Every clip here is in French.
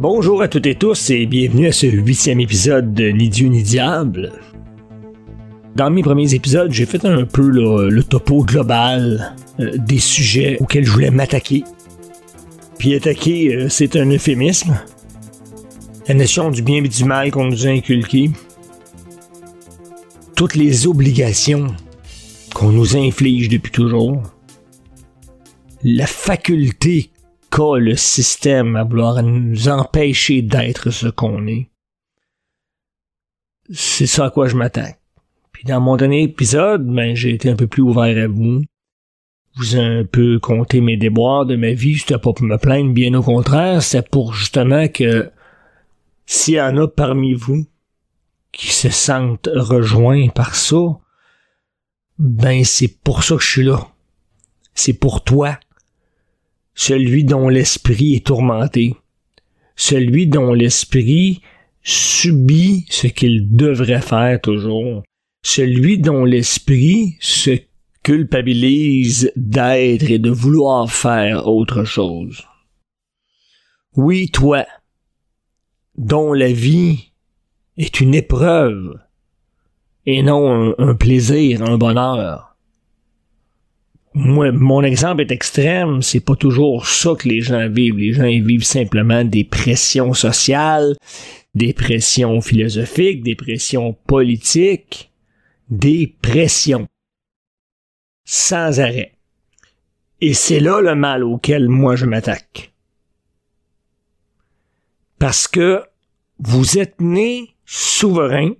Bonjour à toutes et tous et bienvenue à ce huitième épisode de Ni Dieu ni Diable. Dans mes premiers épisodes, j'ai fait un peu le topo global euh, des sujets auxquels je voulais m'attaquer. Puis attaquer, euh, c'est un euphémisme. La notion du bien et du mal qu'on nous a inculqué. Toutes les obligations qu'on nous inflige depuis toujours. La faculté le système à vouloir nous empêcher d'être ce qu'on est. C'est ça à quoi je m'attaque. Puis dans mon dernier épisode, ben, j'ai été un peu plus ouvert à vous. Vous un peu compté mes déboires de ma vie. C'était pas pour me plaindre, bien au contraire. C'est pour justement que s'il y en a parmi vous qui se sentent rejoints par ça, ben c'est pour ça que je suis là. C'est pour toi celui dont l'esprit est tourmenté, celui dont l'esprit subit ce qu'il devrait faire toujours, celui dont l'esprit se culpabilise d'être et de vouloir faire autre chose. Oui, toi, dont la vie est une épreuve et non un, un plaisir, un bonheur moi, mon exemple est extrême, c'est pas toujours ça que les gens vivent. Les gens vivent simplement des pressions sociales, des pressions philosophiques, des pressions politiques, des pressions. Sans arrêt. Et c'est là le mal auquel moi je m'attaque. Parce que vous êtes né souverain,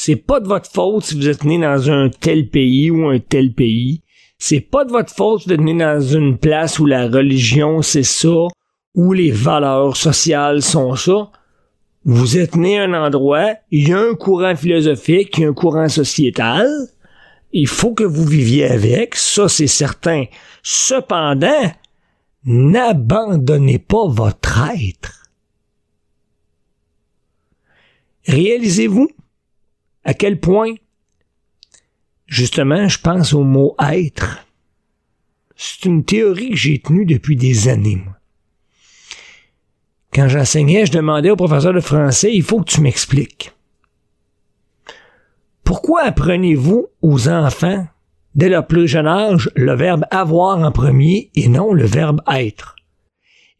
c'est pas de votre faute si vous êtes né dans un tel pays ou un tel pays. C'est pas de votre faute si vous êtes né dans une place où la religion c'est ça, où les valeurs sociales sont ça. Vous êtes né à un endroit, il y a un courant philosophique, il y a un courant sociétal. Il faut que vous viviez avec, ça c'est certain. Cependant, n'abandonnez pas votre être. Réalisez-vous? À quel point, justement, je pense au mot être. C'est une théorie que j'ai tenue depuis des années. Quand j'enseignais, je demandais au professeur de français, il faut que tu m'expliques. Pourquoi apprenez-vous aux enfants, dès leur plus jeune âge, le verbe avoir en premier et non le verbe être?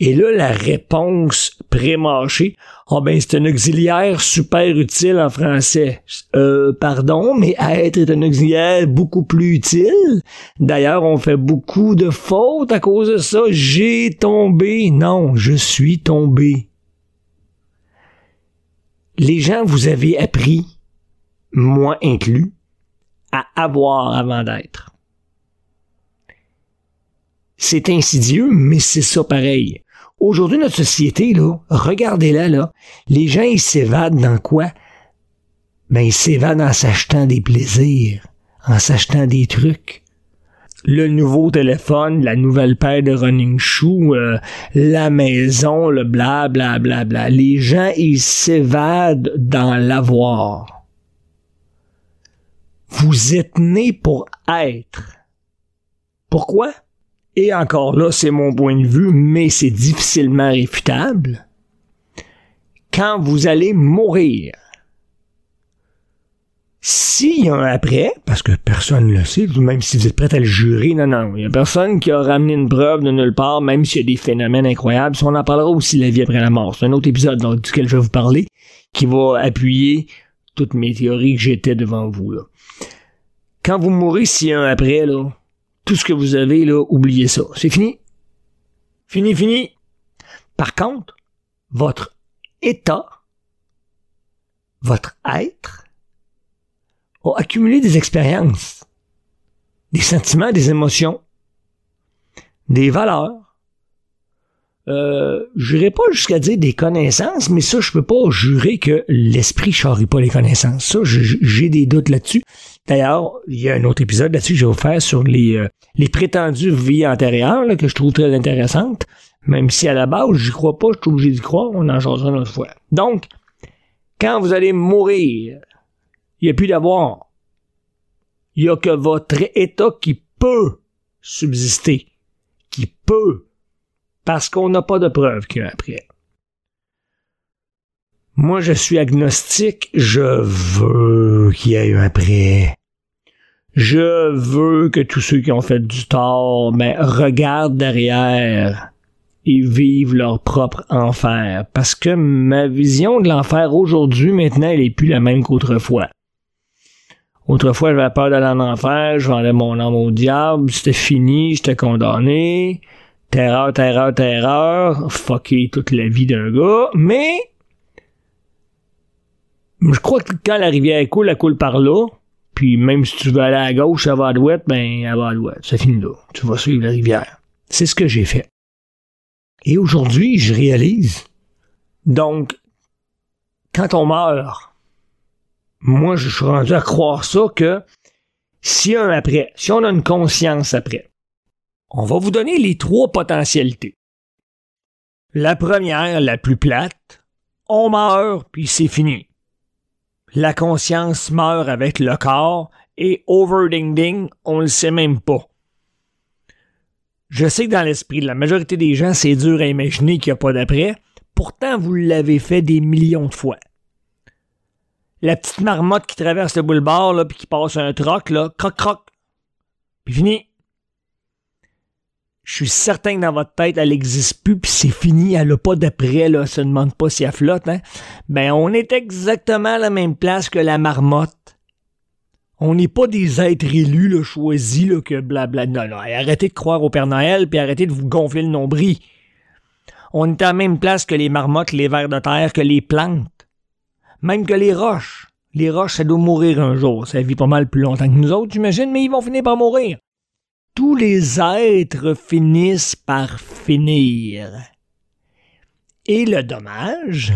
Et là, la réponse pré-mâchée, oh ben, c'est un auxiliaire super utile en français. Euh, pardon, mais être est un auxiliaire beaucoup plus utile. D'ailleurs, on fait beaucoup de fautes à cause de ça. J'ai tombé. Non, je suis tombé. Les gens vous avez appris, moi inclus, à avoir avant d'être. C'est insidieux, mais c'est ça pareil. Aujourd'hui, notre société, là, regardez-la. Les gens, ils s'évadent dans quoi? Ben, ils s'évadent en s'achetant des plaisirs, en s'achetant des trucs. Le nouveau téléphone, la nouvelle paire de running shoes, euh, la maison, le bla bla bla bla. Les gens, ils s'évadent dans l'avoir. Vous êtes né pour être. Pourquoi? Et encore là, c'est mon point de vue, mais c'est difficilement réfutable, quand vous allez mourir, s'il y a un après, parce que personne ne le sait, même si vous êtes prêt à le jurer, non, non, il y a personne qui a ramené une preuve de nulle part, même s'il y a des phénomènes incroyables. on en parlera aussi la vie après la mort. C'est un autre épisode duquel je vais vous parler, qui va appuyer toutes mes théories que j'étais devant vous. Quand vous mourrez, s'il y a un après, là, tout ce que vous avez, là, oubliez ça. C'est fini? Fini, fini. Par contre, votre état, votre être, a accumulé des expériences, des sentiments, des émotions, des valeurs, euh, j'irai pas jusqu'à dire des connaissances, mais ça, je peux pas jurer que l'esprit charrie pas les connaissances. Ça, j'ai des doutes là-dessus. D'ailleurs, il y a un autre épisode là-dessus que je vais vous faire sur les, euh, les prétendues vies antérieures, là, que je trouve très intéressantes. Même si à la base, j'y crois pas, je suis obligé d'y croire, on en changera une autre fois. Donc, quand vous allez mourir, il n'y a plus d'avoir. Il n'y a que votre état qui peut subsister, qui peut parce qu'on n'a pas de preuve qu'il y a après. Moi, je suis agnostique, je veux qu'il y ait un après. Je veux que tous ceux qui ont fait du tort, mais regardent derrière et vivent leur propre enfer. Parce que ma vision de l'enfer aujourd'hui, maintenant, elle est plus la même qu'autrefois. Autrefois, j'avais peur d'aller en enfer, je vendais mon âme au diable, c'était fini, j'étais condamné. Terreur, terreur, terreur, fucker toute la vie d'un gars, mais je crois que quand la rivière coule, elle coule par là. Puis même si tu veux aller à gauche, elle va à droite, ben elle va à droite. Ça finit là. Tu vas suivre la rivière. C'est ce que j'ai fait. Et aujourd'hui, je réalise. Donc, quand on meurt, moi, je suis rendu à croire ça que si un après, si on a une conscience après, on va vous donner les trois potentialités. La première, la plus plate, on meurt, puis c'est fini. La conscience meurt avec le corps et overding ding, on le sait même pas. Je sais que dans l'esprit de la majorité des gens, c'est dur à imaginer qu'il n'y a pas d'après. Pourtant, vous l'avez fait des millions de fois. La petite marmotte qui traverse le boulevard, là, puis qui passe un troc, là, croc croc. Puis fini je suis certain que dans votre tête, elle n'existe plus, puis c'est fini, elle n'a pas d'après, là, se demande pas si elle flotte, hein. Ben, on est exactement à la même place que la marmotte. On n'est pas des êtres élus, là, choisis, là, que blabla. Non, non, arrêtez de croire au Père Noël, puis arrêtez de vous gonfler le nombril. On est à la même place que les marmottes, les vers de terre, que les plantes. Même que les roches. Les roches, ça doit mourir un jour. Ça vit pas mal plus longtemps que nous autres, j'imagine, mais ils vont finir par mourir tous les êtres finissent par finir. Et le dommage,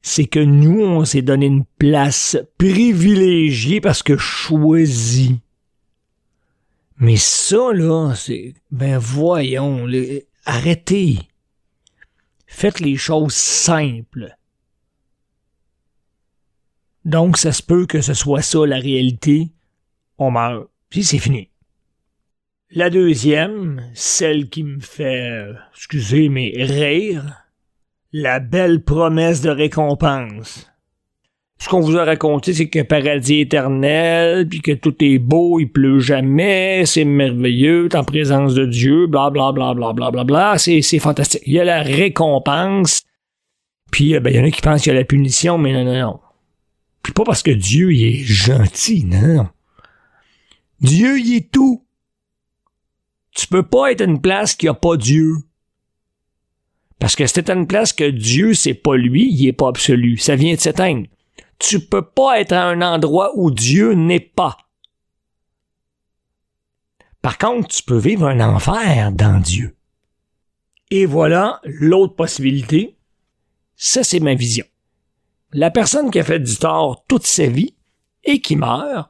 c'est que nous, on s'est donné une place privilégiée parce que choisie. Mais ça, là, c'est... Ben voyons, arrêtez. Faites les choses simples. Donc, ça se peut que ce soit ça la réalité. On meurt. Puis c'est fini. La deuxième, celle qui me fait, excusez, mais rire, la belle promesse de récompense. Ce qu'on vous a raconté, c'est qu'un paradis éternel, puis que tout est beau, il pleut jamais, c'est merveilleux, t'es en présence de Dieu, bla bla bla bla bla bla bla, c'est, c'est fantastique. Il y a la récompense, puis euh, ben, il y en a qui pensent qu'il y a la punition, mais non, non, non. Puis pas parce que Dieu, il est gentil, non, non. Dieu, il est tout. Tu peux pas être une place qui a pas Dieu. Parce que c'est une place que Dieu, c'est pas lui, il est pas absolu. Ça vient de s'éteindre. Tu peux pas être à un endroit où Dieu n'est pas. Par contre, tu peux vivre un enfer dans Dieu. Et voilà l'autre possibilité. Ça, c'est ma vision. La personne qui a fait du tort toute sa vie et qui meurt,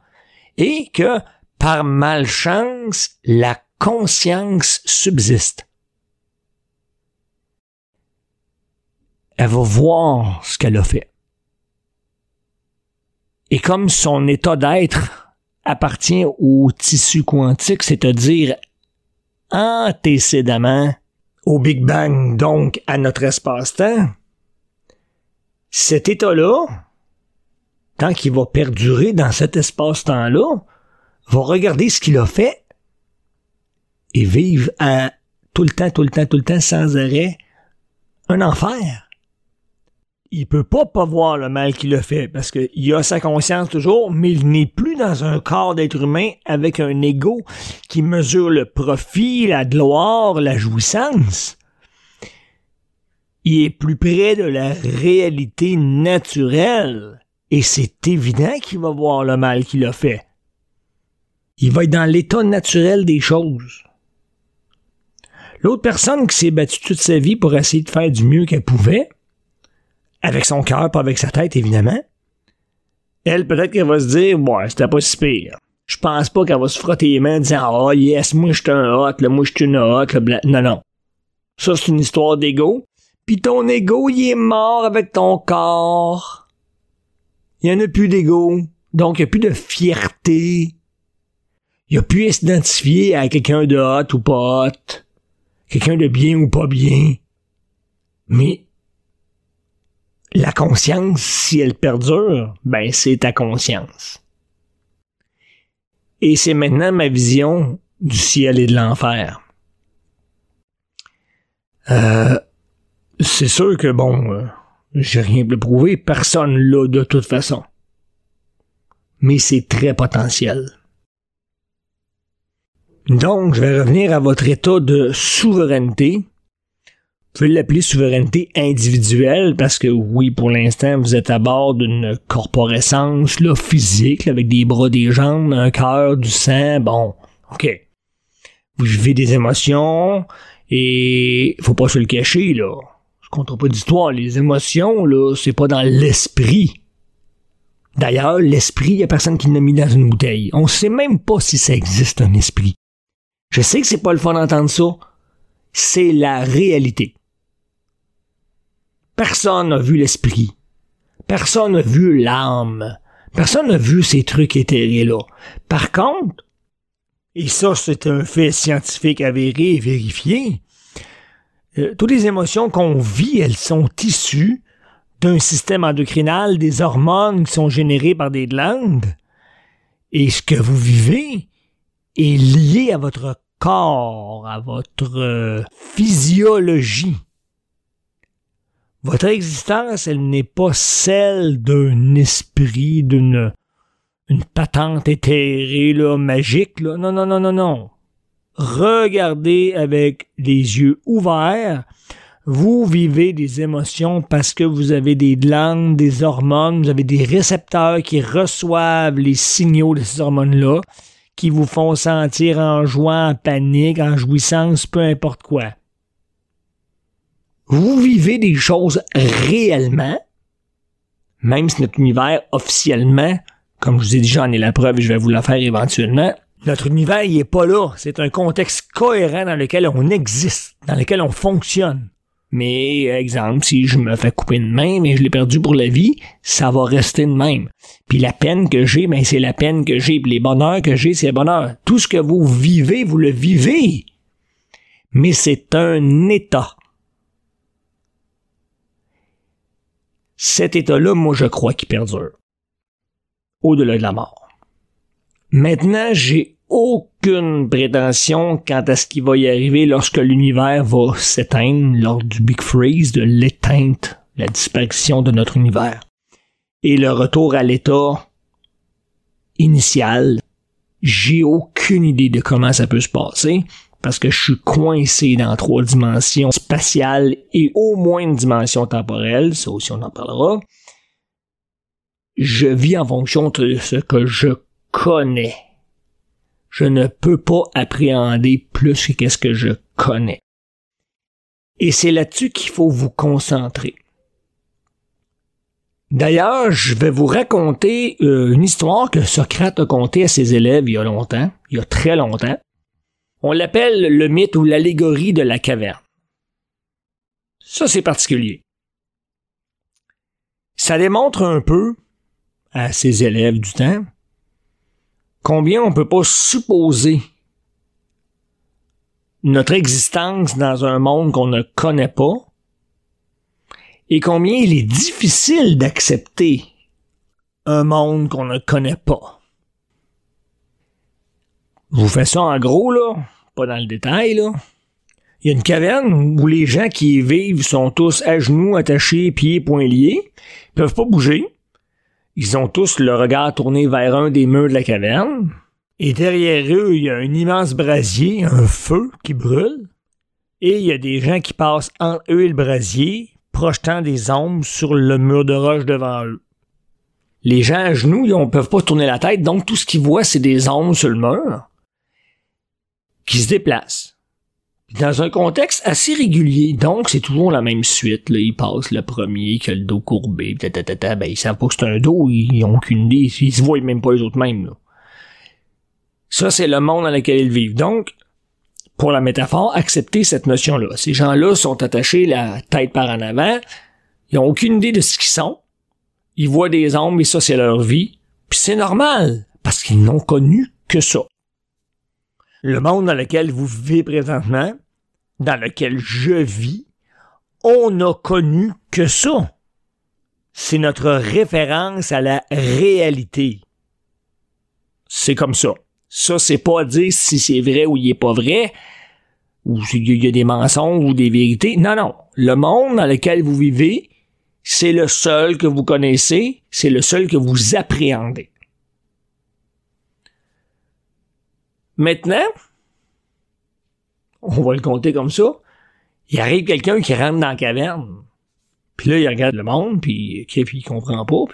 et que, par malchance, la conscience subsiste. Elle va voir ce qu'elle a fait. Et comme son état d'être appartient au tissu quantique, c'est-à-dire antécédemment au Big Bang, donc à notre espace-temps, cet état-là, tant qu'il va perdurer dans cet espace-temps-là, va regarder ce qu'il a fait et vivent à tout le temps, tout le temps, tout le temps, sans arrêt, un enfer. Il peut pas pas voir le mal qu'il a fait parce qu'il a sa conscience toujours, mais il n'est plus dans un corps d'être humain avec un ego qui mesure le profit, la gloire, la jouissance. Il est plus près de la réalité naturelle et c'est évident qu'il va voir le mal qu'il a fait. Il va être dans l'état naturel des choses. L'autre personne qui s'est battue toute sa vie pour essayer de faire du mieux qu'elle pouvait, avec son cœur, pas avec sa tête, évidemment, elle, peut-être qu'elle va se dire, ouais, c'était pas si pire. Je pense pas qu'elle va se frotter les mains en disant, oh yes, moi je suis un hot, là, moi je suis une hot, là, non, non. Ça, c'est une histoire d'ego. Puis ton ego, il est mort avec ton corps. Il y en a plus d'ego. Donc, il n'y a plus de fierté. Il n'y a plus à s'identifier à quelqu'un de hot ou pas hot quelqu'un de bien ou pas bien. Mais la conscience, si elle perdure, ben c'est ta conscience. Et c'est maintenant ma vision du ciel et de l'enfer. Euh, c'est sûr que bon, euh, j'ai rien de prouver, personne l'a de toute façon. Mais c'est très potentiel. Donc, je vais revenir à votre état de souveraineté. Vous pouvez l'appeler souveraineté individuelle parce que oui, pour l'instant, vous êtes à bord d'une corporescence là, physique, avec des bras, des jambes, un cœur, du sang. Bon, ok. Vous vivez des émotions et faut pas se le cacher, là. Je compte pas d'histoire. Les émotions, là, c'est pas dans l'esprit. D'ailleurs, l'esprit, y a personne qui l'a mis dans une bouteille. On sait même pas si ça existe un esprit. Je sais que c'est pas le fun d'entendre ça. C'est la réalité. Personne n'a vu l'esprit. Personne n'a vu l'âme. Personne n'a vu ces trucs éthérés-là. Par contre, et ça c'est un fait scientifique avéré et vérifié, toutes les émotions qu'on vit, elles sont issues d'un système endocrinal, des hormones qui sont générées par des glandes. Et ce que vous vivez, est lié à votre corps, à votre euh, physiologie. Votre existence, elle n'est pas celle d'un esprit, d'une une patente éthérée, là, magique. Non, non, non, non, non. Regardez avec les yeux ouverts. Vous vivez des émotions parce que vous avez des glandes, des hormones, vous avez des récepteurs qui reçoivent les signaux de ces hormones-là qui vous font sentir en joie, en panique, en jouissance, peu importe quoi. Vous vivez des choses réellement, même si notre univers officiellement, comme je vous ai dit, j'en ai la preuve et je vais vous la faire éventuellement, notre univers, il est pas là. C'est un contexte cohérent dans lequel on existe, dans lequel on fonctionne. Mais, exemple, si je me fais couper une main, mais je l'ai perdu pour la vie, ça va rester de même. Puis la peine que j'ai, ben c'est la peine que j'ai. Les bonheurs que j'ai, c'est le bonheur. Tout ce que vous vivez, vous le vivez. Mais c'est un état. Cet état-là, moi, je crois qu'il perdure. Au-delà de la mort. Maintenant, j'ai aucune prétention quant à ce qui va y arriver lorsque l'univers va s'éteindre lors du Big Freeze, de l'éteinte, la disparition de notre univers. Et le retour à l'état initial, j'ai aucune idée de comment ça peut se passer parce que je suis coincé dans trois dimensions spatiales et au moins une dimension temporelle, ça aussi on en parlera. Je vis en fonction de ce que je connais je ne peux pas appréhender plus que qu'est-ce que je connais. Et c'est là-dessus qu'il faut vous concentrer. D'ailleurs, je vais vous raconter euh, une histoire que Socrate a contée à ses élèves il y a longtemps, il y a très longtemps. On l'appelle le mythe ou l'allégorie de la caverne. Ça, c'est particulier. Ça démontre un peu à ses élèves du temps combien on peut pas supposer notre existence dans un monde qu'on ne connaît pas et combien il est difficile d'accepter un monde qu'on ne connaît pas. Je vous fais ça en gros, là, pas dans le détail, là. Il y a une caverne où les gens qui y vivent sont tous à genoux, attachés, pieds, poings liés, peuvent pas bouger. Ils ont tous le regard tourné vers un des murs de la caverne. Et derrière eux, il y a un immense brasier, un feu qui brûle. Et il y a des gens qui passent entre eux et le brasier, projetant des ombres sur le mur de roche devant eux. Les gens à genoux, ils ne peuvent pas tourner la tête, donc tout ce qu'ils voient, c'est des ombres sur le mur qui se déplacent dans un contexte assez régulier. Donc, c'est toujours la même suite. Là. Ils passent le premier qui a le dos courbé, ta, ben, ils savent pas que c'est un dos, ils ont aucune idée. Ils se voient même pas les autres mêmes. Là. Ça, c'est le monde dans lequel ils vivent. Donc, pour la métaphore, accepter cette notion-là. Ces gens-là sont attachés la tête par en avant. Ils ont aucune idée de ce qu'ils sont. Ils voient des ombres et ça, c'est leur vie. Puis c'est normal, parce qu'ils n'ont connu que ça le monde dans lequel vous vivez présentement, dans lequel je vis, on n'a connu que ça. C'est notre référence à la réalité. C'est comme ça. Ça, c'est pas dire si c'est vrai ou il est pas vrai, ou s'il y a des mensonges ou des vérités. Non, non. Le monde dans lequel vous vivez, c'est le seul que vous connaissez, c'est le seul que vous appréhendez. Maintenant, on va le compter comme ça, il arrive quelqu'un qui rentre dans la caverne. Puis là, il regarde le monde, puis, puis il comprend pas.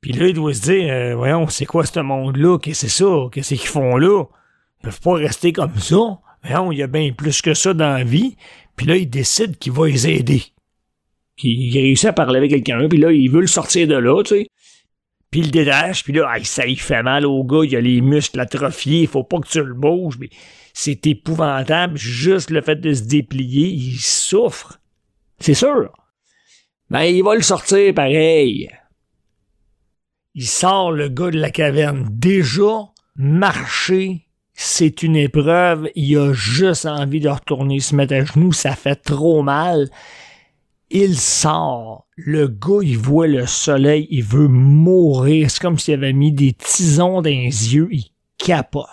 Puis là, il doit se dire, euh, voyons, c'est quoi ce monde-là? Qu'est-ce que c'est ça? Qu'est-ce qu'ils font là? Ils peuvent pas rester comme ça. Voyons, il y a bien plus que ça dans la vie. Puis là, il décide qu'il va les aider. Qu'il réussit à parler avec quelqu'un, puis là, il veut le sortir de là, tu sais. Puis il détache, puis là, ça il fait mal au gars, il a les muscles atrophiés, il faut pas que tu le bouges, mais c'est épouvantable, juste le fait de se déplier, il souffre. C'est sûr. Mais il va le sortir pareil. Il sort le gars de la caverne. Déjà, marcher, c'est une épreuve. Il a juste envie de retourner se mettre à genoux. Ça fait trop mal. Il sort. Le gars, il voit le soleil. Il veut mourir. C'est comme s'il avait mis des tisons dans les yeux. Il capote.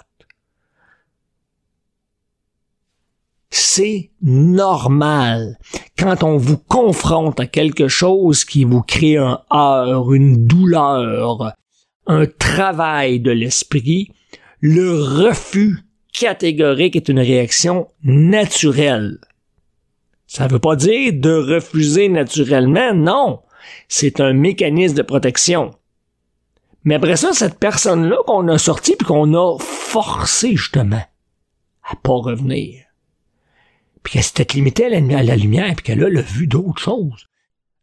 c'est normal. Quand on vous confronte à quelque chose qui vous crée un heurt, une douleur, un travail de l'esprit, le refus catégorique est une réaction naturelle. Ça ne veut pas dire de refuser naturellement, non. C'est un mécanisme de protection. Mais après ça, cette personne-là qu'on a sortie puis qu'on a forcé justement à pas revenir, puis qu'elle s'était limitée à la, lumière, puis qu'elle a vu d'autres choses.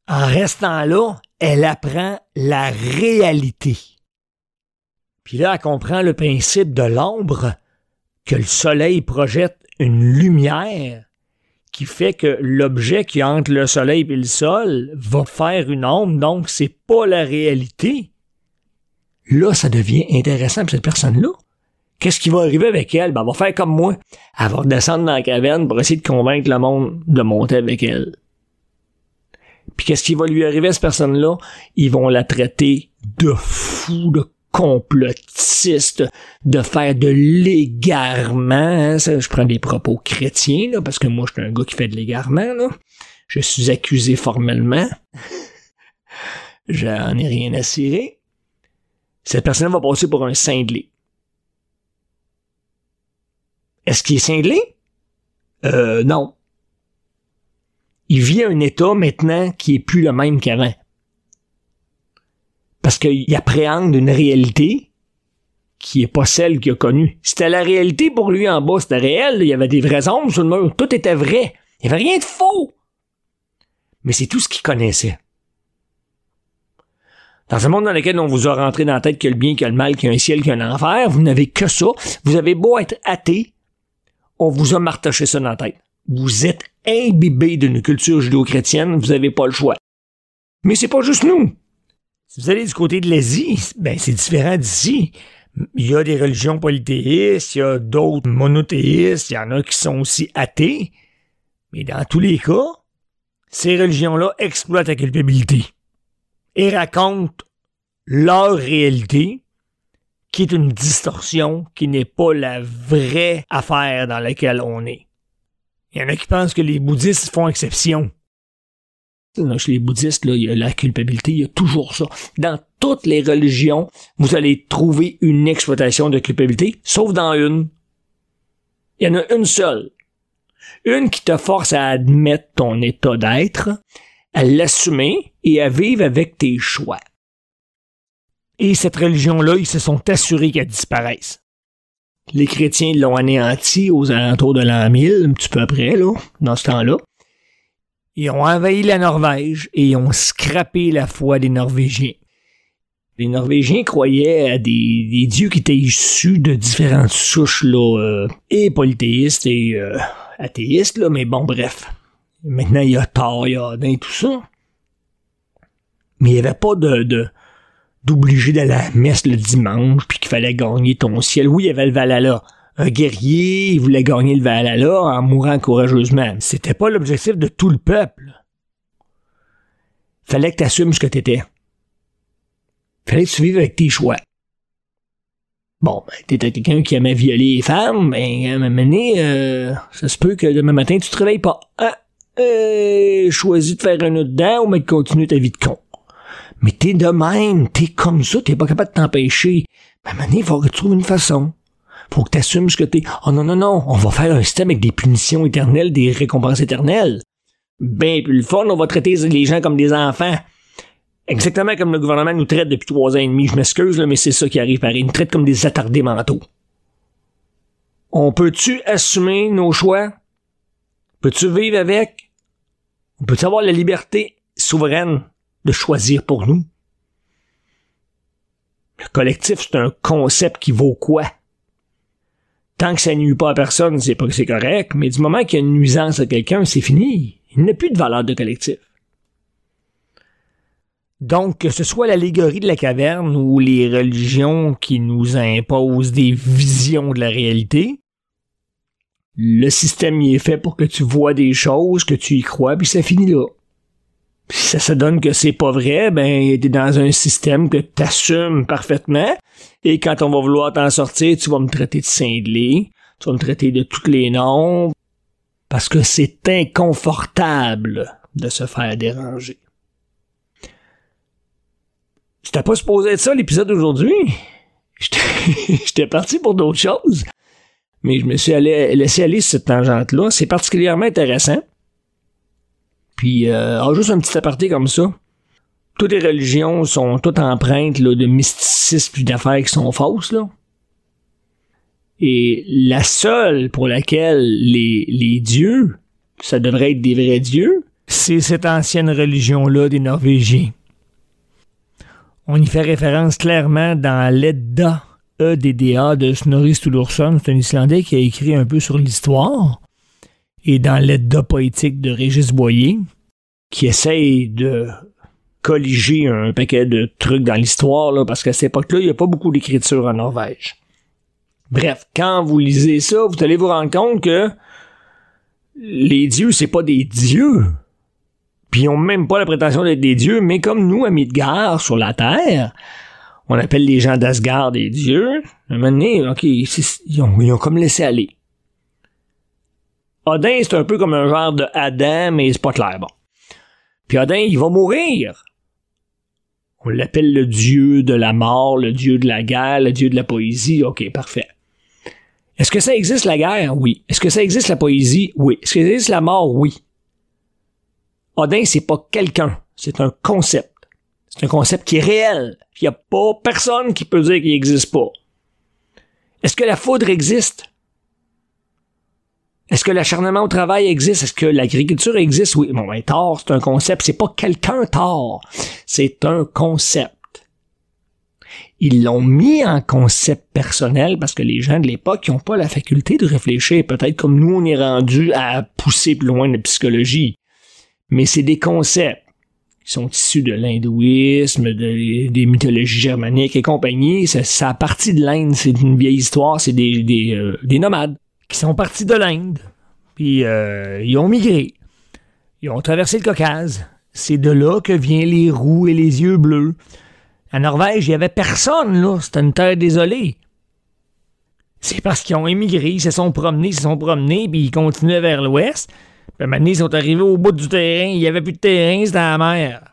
En restant là, elle apprend la réalité. Puis là, elle comprend le principe de l'ombre, que le soleil projette une lumière qui fait que l'objet qui entre le soleil et le sol va faire une ombre, donc c'est pas la réalité. Là, ça devient intéressant pour cette personne-là. Qu'est-ce qui va arriver avec elle? Ben, elle va faire comme moi. Elle va descendre dans la caverne pour essayer de convaincre le monde de monter avec elle. Puis qu'est-ce qui va lui arriver à cette personne-là? Ils vont la traiter de fou, de complotiste, de faire de l'égarement. Hein? je prends des propos chrétiens, là, parce que moi, je suis un gars qui fait de l'égarement. Là. Je suis accusé formellement. J'en ai rien à cirer. Cette personne va passer pour un cinglé. Est-ce qu'il est cinglé? Euh, non. Il vit un état maintenant qui est plus le même qu'avant. Parce qu'il appréhende une réalité qui est pas celle qu'il a connue. C'était la réalité pour lui en bas, c'était réel, il y avait des vraies ombres sur le mur, tout était vrai. Il n'y avait rien de faux. Mais c'est tout ce qu'il connaissait. Dans un monde dans lequel on vous a rentré dans la tête qu'il y a le bien, qu'il y a le mal, qu'il y a un ciel, qu'il y a un enfer, vous n'avez que ça. Vous avez beau être athée, on vous a martaché ça dans la tête. Vous êtes imbibé d'une culture judéo-chrétienne, vous n'avez pas le choix. Mais c'est pas juste nous. Si vous allez du côté de l'Asie, ben c'est différent d'ici. Il y a des religions polythéistes, il y a d'autres monothéistes, il y en a qui sont aussi athées. Mais dans tous les cas, ces religions-là exploitent la culpabilité et racontent leur réalité qui est une distorsion, qui n'est pas la vraie affaire dans laquelle on est. Il y en a qui pensent que les bouddhistes font exception. Chez les bouddhistes, là, il y a la culpabilité, il y a toujours ça. Dans toutes les religions, vous allez trouver une exploitation de culpabilité, sauf dans une. Il y en a une seule. Une qui te force à admettre ton état d'être, à l'assumer et à vivre avec tes choix. Et cette religion-là, ils se sont assurés qu'elle disparaisse. Les chrétiens l'ont anéanti aux alentours de l'an 1000, un petit peu après, là, dans ce temps-là. Ils ont envahi la Norvège et ils ont scrappé la foi des Norvégiens. Les Norvégiens croyaient à des, dieux qui étaient issus de différentes souches, euh, et polythéistes et euh, athéistes, là, mais bon, bref. Maintenant, il y a Thor, il y a Odin, tout ça. Mais il n'y avait pas de, d'obliger d'aller à la messe le dimanche, puis qu'il fallait gagner ton ciel. Oui, il y avait le Valhalla. Un guerrier, il voulait gagner le Valhalla en mourant courageusement. C'était pas l'objectif de tout le peuple. Fallait que tu assumes ce que t'étais. Fallait que tu vives avec tes choix. Bon, ben, t'étais quelqu'un qui aimait violer les femmes, ben, à un moment euh, ça se peut que demain matin, tu te réveilles pas. Ah, euh, choisis de faire un autre dent ou mais de continuer ta vie de con. Mais t'es de même, t'es comme ça, t'es pas capable de t'empêcher. À un moment il faut que tu trouves une façon. Faut que t'assumes ce que t'es. Oh non, non, non, on va faire un système avec des punitions éternelles, des récompenses éternelles. Ben plus le fun, on va traiter les gens comme des enfants. Exactement comme le gouvernement nous traite depuis trois ans et demi. Je m'excuse, mais c'est ça qui arrive pareil. Il nous traite comme des attardés mentaux. On peut-tu assumer nos choix? Peux-tu vivre avec? On peut-tu avoir la liberté souveraine de choisir pour nous? Le collectif, c'est un concept qui vaut quoi? Tant que ça nuit pas à personne, c'est pas que c'est correct, mais du moment qu'il y a une nuisance à quelqu'un, c'est fini. Il n'y plus de valeur de collectif. Donc, que ce soit l'allégorie de la caverne ou les religions qui nous imposent des visions de la réalité, le système y est fait pour que tu vois des choses, que tu y crois, puis ça finit là. Si ça se donne que c'est pas vrai, ben t'es dans un système que t'assumes parfaitement, et quand on va vouloir t'en sortir, tu vas me traiter de cinglé, tu vas me traiter de tous les noms, parce que c'est inconfortable de se faire déranger. C'était pas supposé être ça l'épisode d'aujourd'hui? J'étais parti pour d'autres choses. Mais je me suis allé, laissé aller sur cette tangente-là. C'est particulièrement intéressant. Puis, euh, ah, juste un petit aparté comme ça. Toutes les religions sont toutes empreintes là, de mysticisme et d'affaires qui sont fausses. Là. Et la seule pour laquelle les, les dieux, ça devrait être des vrais dieux, c'est cette ancienne religion-là des Norvégiens. On y fait référence clairement dans l'Edda, EDDA de Snorri Sturluson. C'est un Islandais qui a écrit un peu sur l'histoire. Et dans l'Edda poétique de Régis Boyer, qui essaye de colliger un paquet de trucs dans l'histoire, parce qu'à cette époque-là, il n'y a pas beaucoup d'écriture en Norvège. Bref, quand vous lisez ça, vous allez vous rendre compte que les dieux, c'est pas des dieux puis ils ont même pas la prétention d'être des dieux, mais comme nous, à Midgard, sur la Terre, on appelle les gens d'Asgard des dieux. À un moment donné, OK, ils ont, comme laissé aller. Odin, c'est un peu comme un genre de Adam, mais c'est pas clair, bon. Puis Odin, il va mourir. On l'appelle le dieu de la mort, le dieu de la guerre, le dieu de la poésie. OK, parfait. Est-ce que ça existe la guerre? Oui. Est-ce que ça existe la poésie? Oui. Est-ce que ça existe la mort? Oui. Odin, c'est pas quelqu'un, c'est un concept. C'est un concept qui est réel. Il n'y a pas personne qui peut dire qu'il n'existe pas. Est-ce que la foudre existe? Est-ce que l'acharnement au travail existe? Est-ce que l'agriculture existe? Oui. Bon, ben, tort, c'est un concept. C'est pas quelqu'un tort. C'est un concept. Ils l'ont mis en concept personnel parce que les gens de l'époque n'ont pas la faculté de réfléchir. Peut-être comme nous, on est rendu à pousser plus loin de la psychologie mais c'est des concepts qui sont issus de l'hindouisme, des mythologies germaniques et compagnie. Ça, ça a parti de l'Inde, c'est une vieille histoire, c'est des, des, euh, des, nomades qui sont partis de l'Inde, puis euh, ils ont migré, ils ont traversé le Caucase. C'est de là que viennent les roues et les yeux bleus. En Norvège, il y avait personne, là. C'était une terre désolée. C'est parce qu'ils ont émigré, ils se sont promenés, ils se sont promenés, puis ils continuaient vers l'ouest. Puis maintenant, ils sont arrivés au bout du terrain. Il n'y avait plus de terrain, c'était la mer.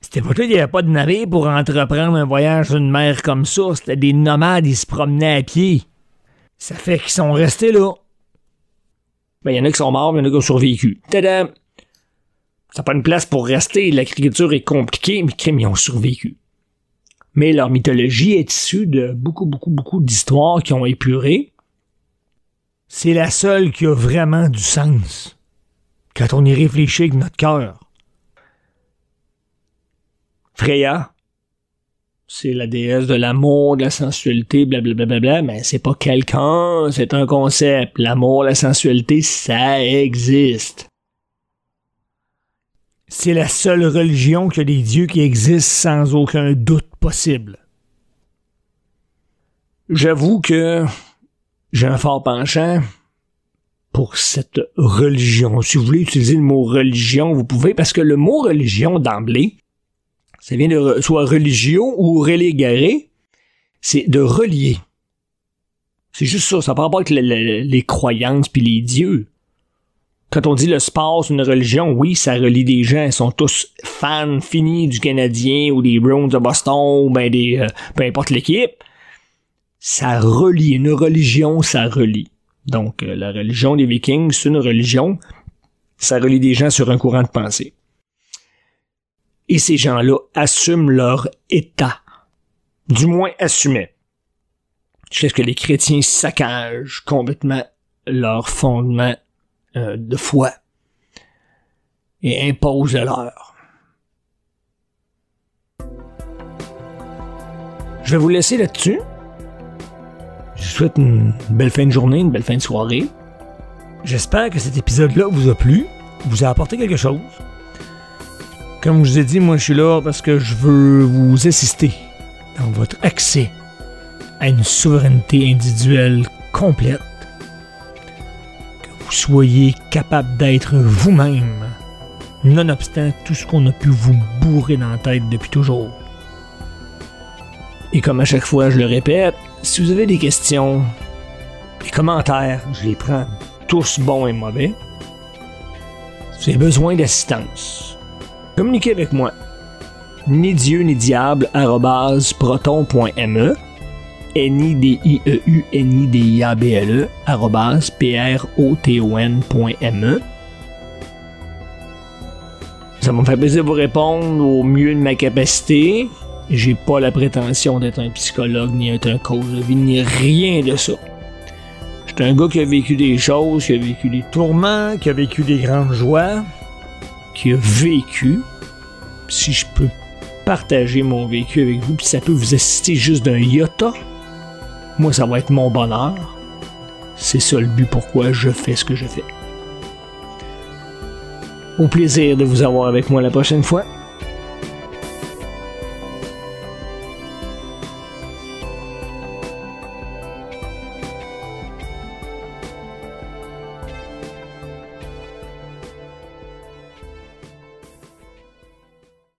C'était pas tout, il n'y avait pas de navire pour entreprendre un voyage sur une mer comme ça. C'était des nomades, ils se promenaient à pied. Ça fait qu'ils sont restés là. Ben, il y en a qui sont morts, mais il y en a qui ont survécu. Tada! Ça pas une place pour rester. L'agriculture est compliquée, mais ils ont survécu. Mais leur mythologie est issue de beaucoup, beaucoup, beaucoup d'histoires qui ont épuré. C'est la seule qui a vraiment du sens quand on y réfléchit avec notre cœur. Freya, c'est la déesse de l'amour, de la sensualité, blablabla, mais c'est pas quelqu'un, c'est un concept. L'amour, la sensualité, ça existe. C'est la seule religion qui a des dieux qui existent sans aucun doute possible. J'avoue que j'ai un fort penchant pour cette religion. Si vous voulez utiliser le mot religion, vous pouvez, parce que le mot religion d'emblée, ça vient de soit religion ou religare, c'est de relier. C'est juste ça, ça n'a pas avec les croyances puis les dieux. Quand on dit le sport, c'est une religion, oui, ça relie des gens. Ils sont tous fans finis du Canadien ou des Browns de Boston ou ben des, euh, peu importe l'équipe. Ça relie. Une religion, ça relie. Donc, euh, la religion des Vikings, c'est une religion. Ça relie des gens sur un courant de pensée. Et ces gens-là assument leur état. Du moins assumaient. Jusqu'à ce que les chrétiens saccagent complètement leur fondement euh, de foi et impose leur. Je vais vous laisser là-dessus. Je vous souhaite une belle fin de journée, une belle fin de soirée. J'espère que cet épisode-là vous a plu, vous a apporté quelque chose. Comme je vous ai dit, moi je suis là parce que je veux vous assister dans votre accès à une souveraineté individuelle complète soyez capable d'être vous-même, nonobstant tout ce qu'on a pu vous bourrer dans la tête depuis toujours. Et comme à chaque fois, je le répète, si vous avez des questions, des commentaires, je les prends tous bons et mauvais. Si vous avez besoin d'assistance, communiquez avec moi. Ni Dieu ni diable proton.me N-I-D-I-E-U-N-I-D-I-A-B-L-E P-R-O-T-O-N.me Ça me fait plaisir de vous répondre au mieux de ma capacité. J'ai pas la prétention d'être un psychologue, ni un coach de vie, ni rien de ça. J'étais un gars qui a vécu des choses, qui a vécu des tourments, qui a vécu des grandes joies, qui a vécu. Si je peux partager mon vécu avec vous, puis ça peut vous assister juste d'un iota, moi, ça va être mon bonheur. C'est ça le but pourquoi je fais ce que je fais. Au plaisir de vous avoir avec moi la prochaine fois.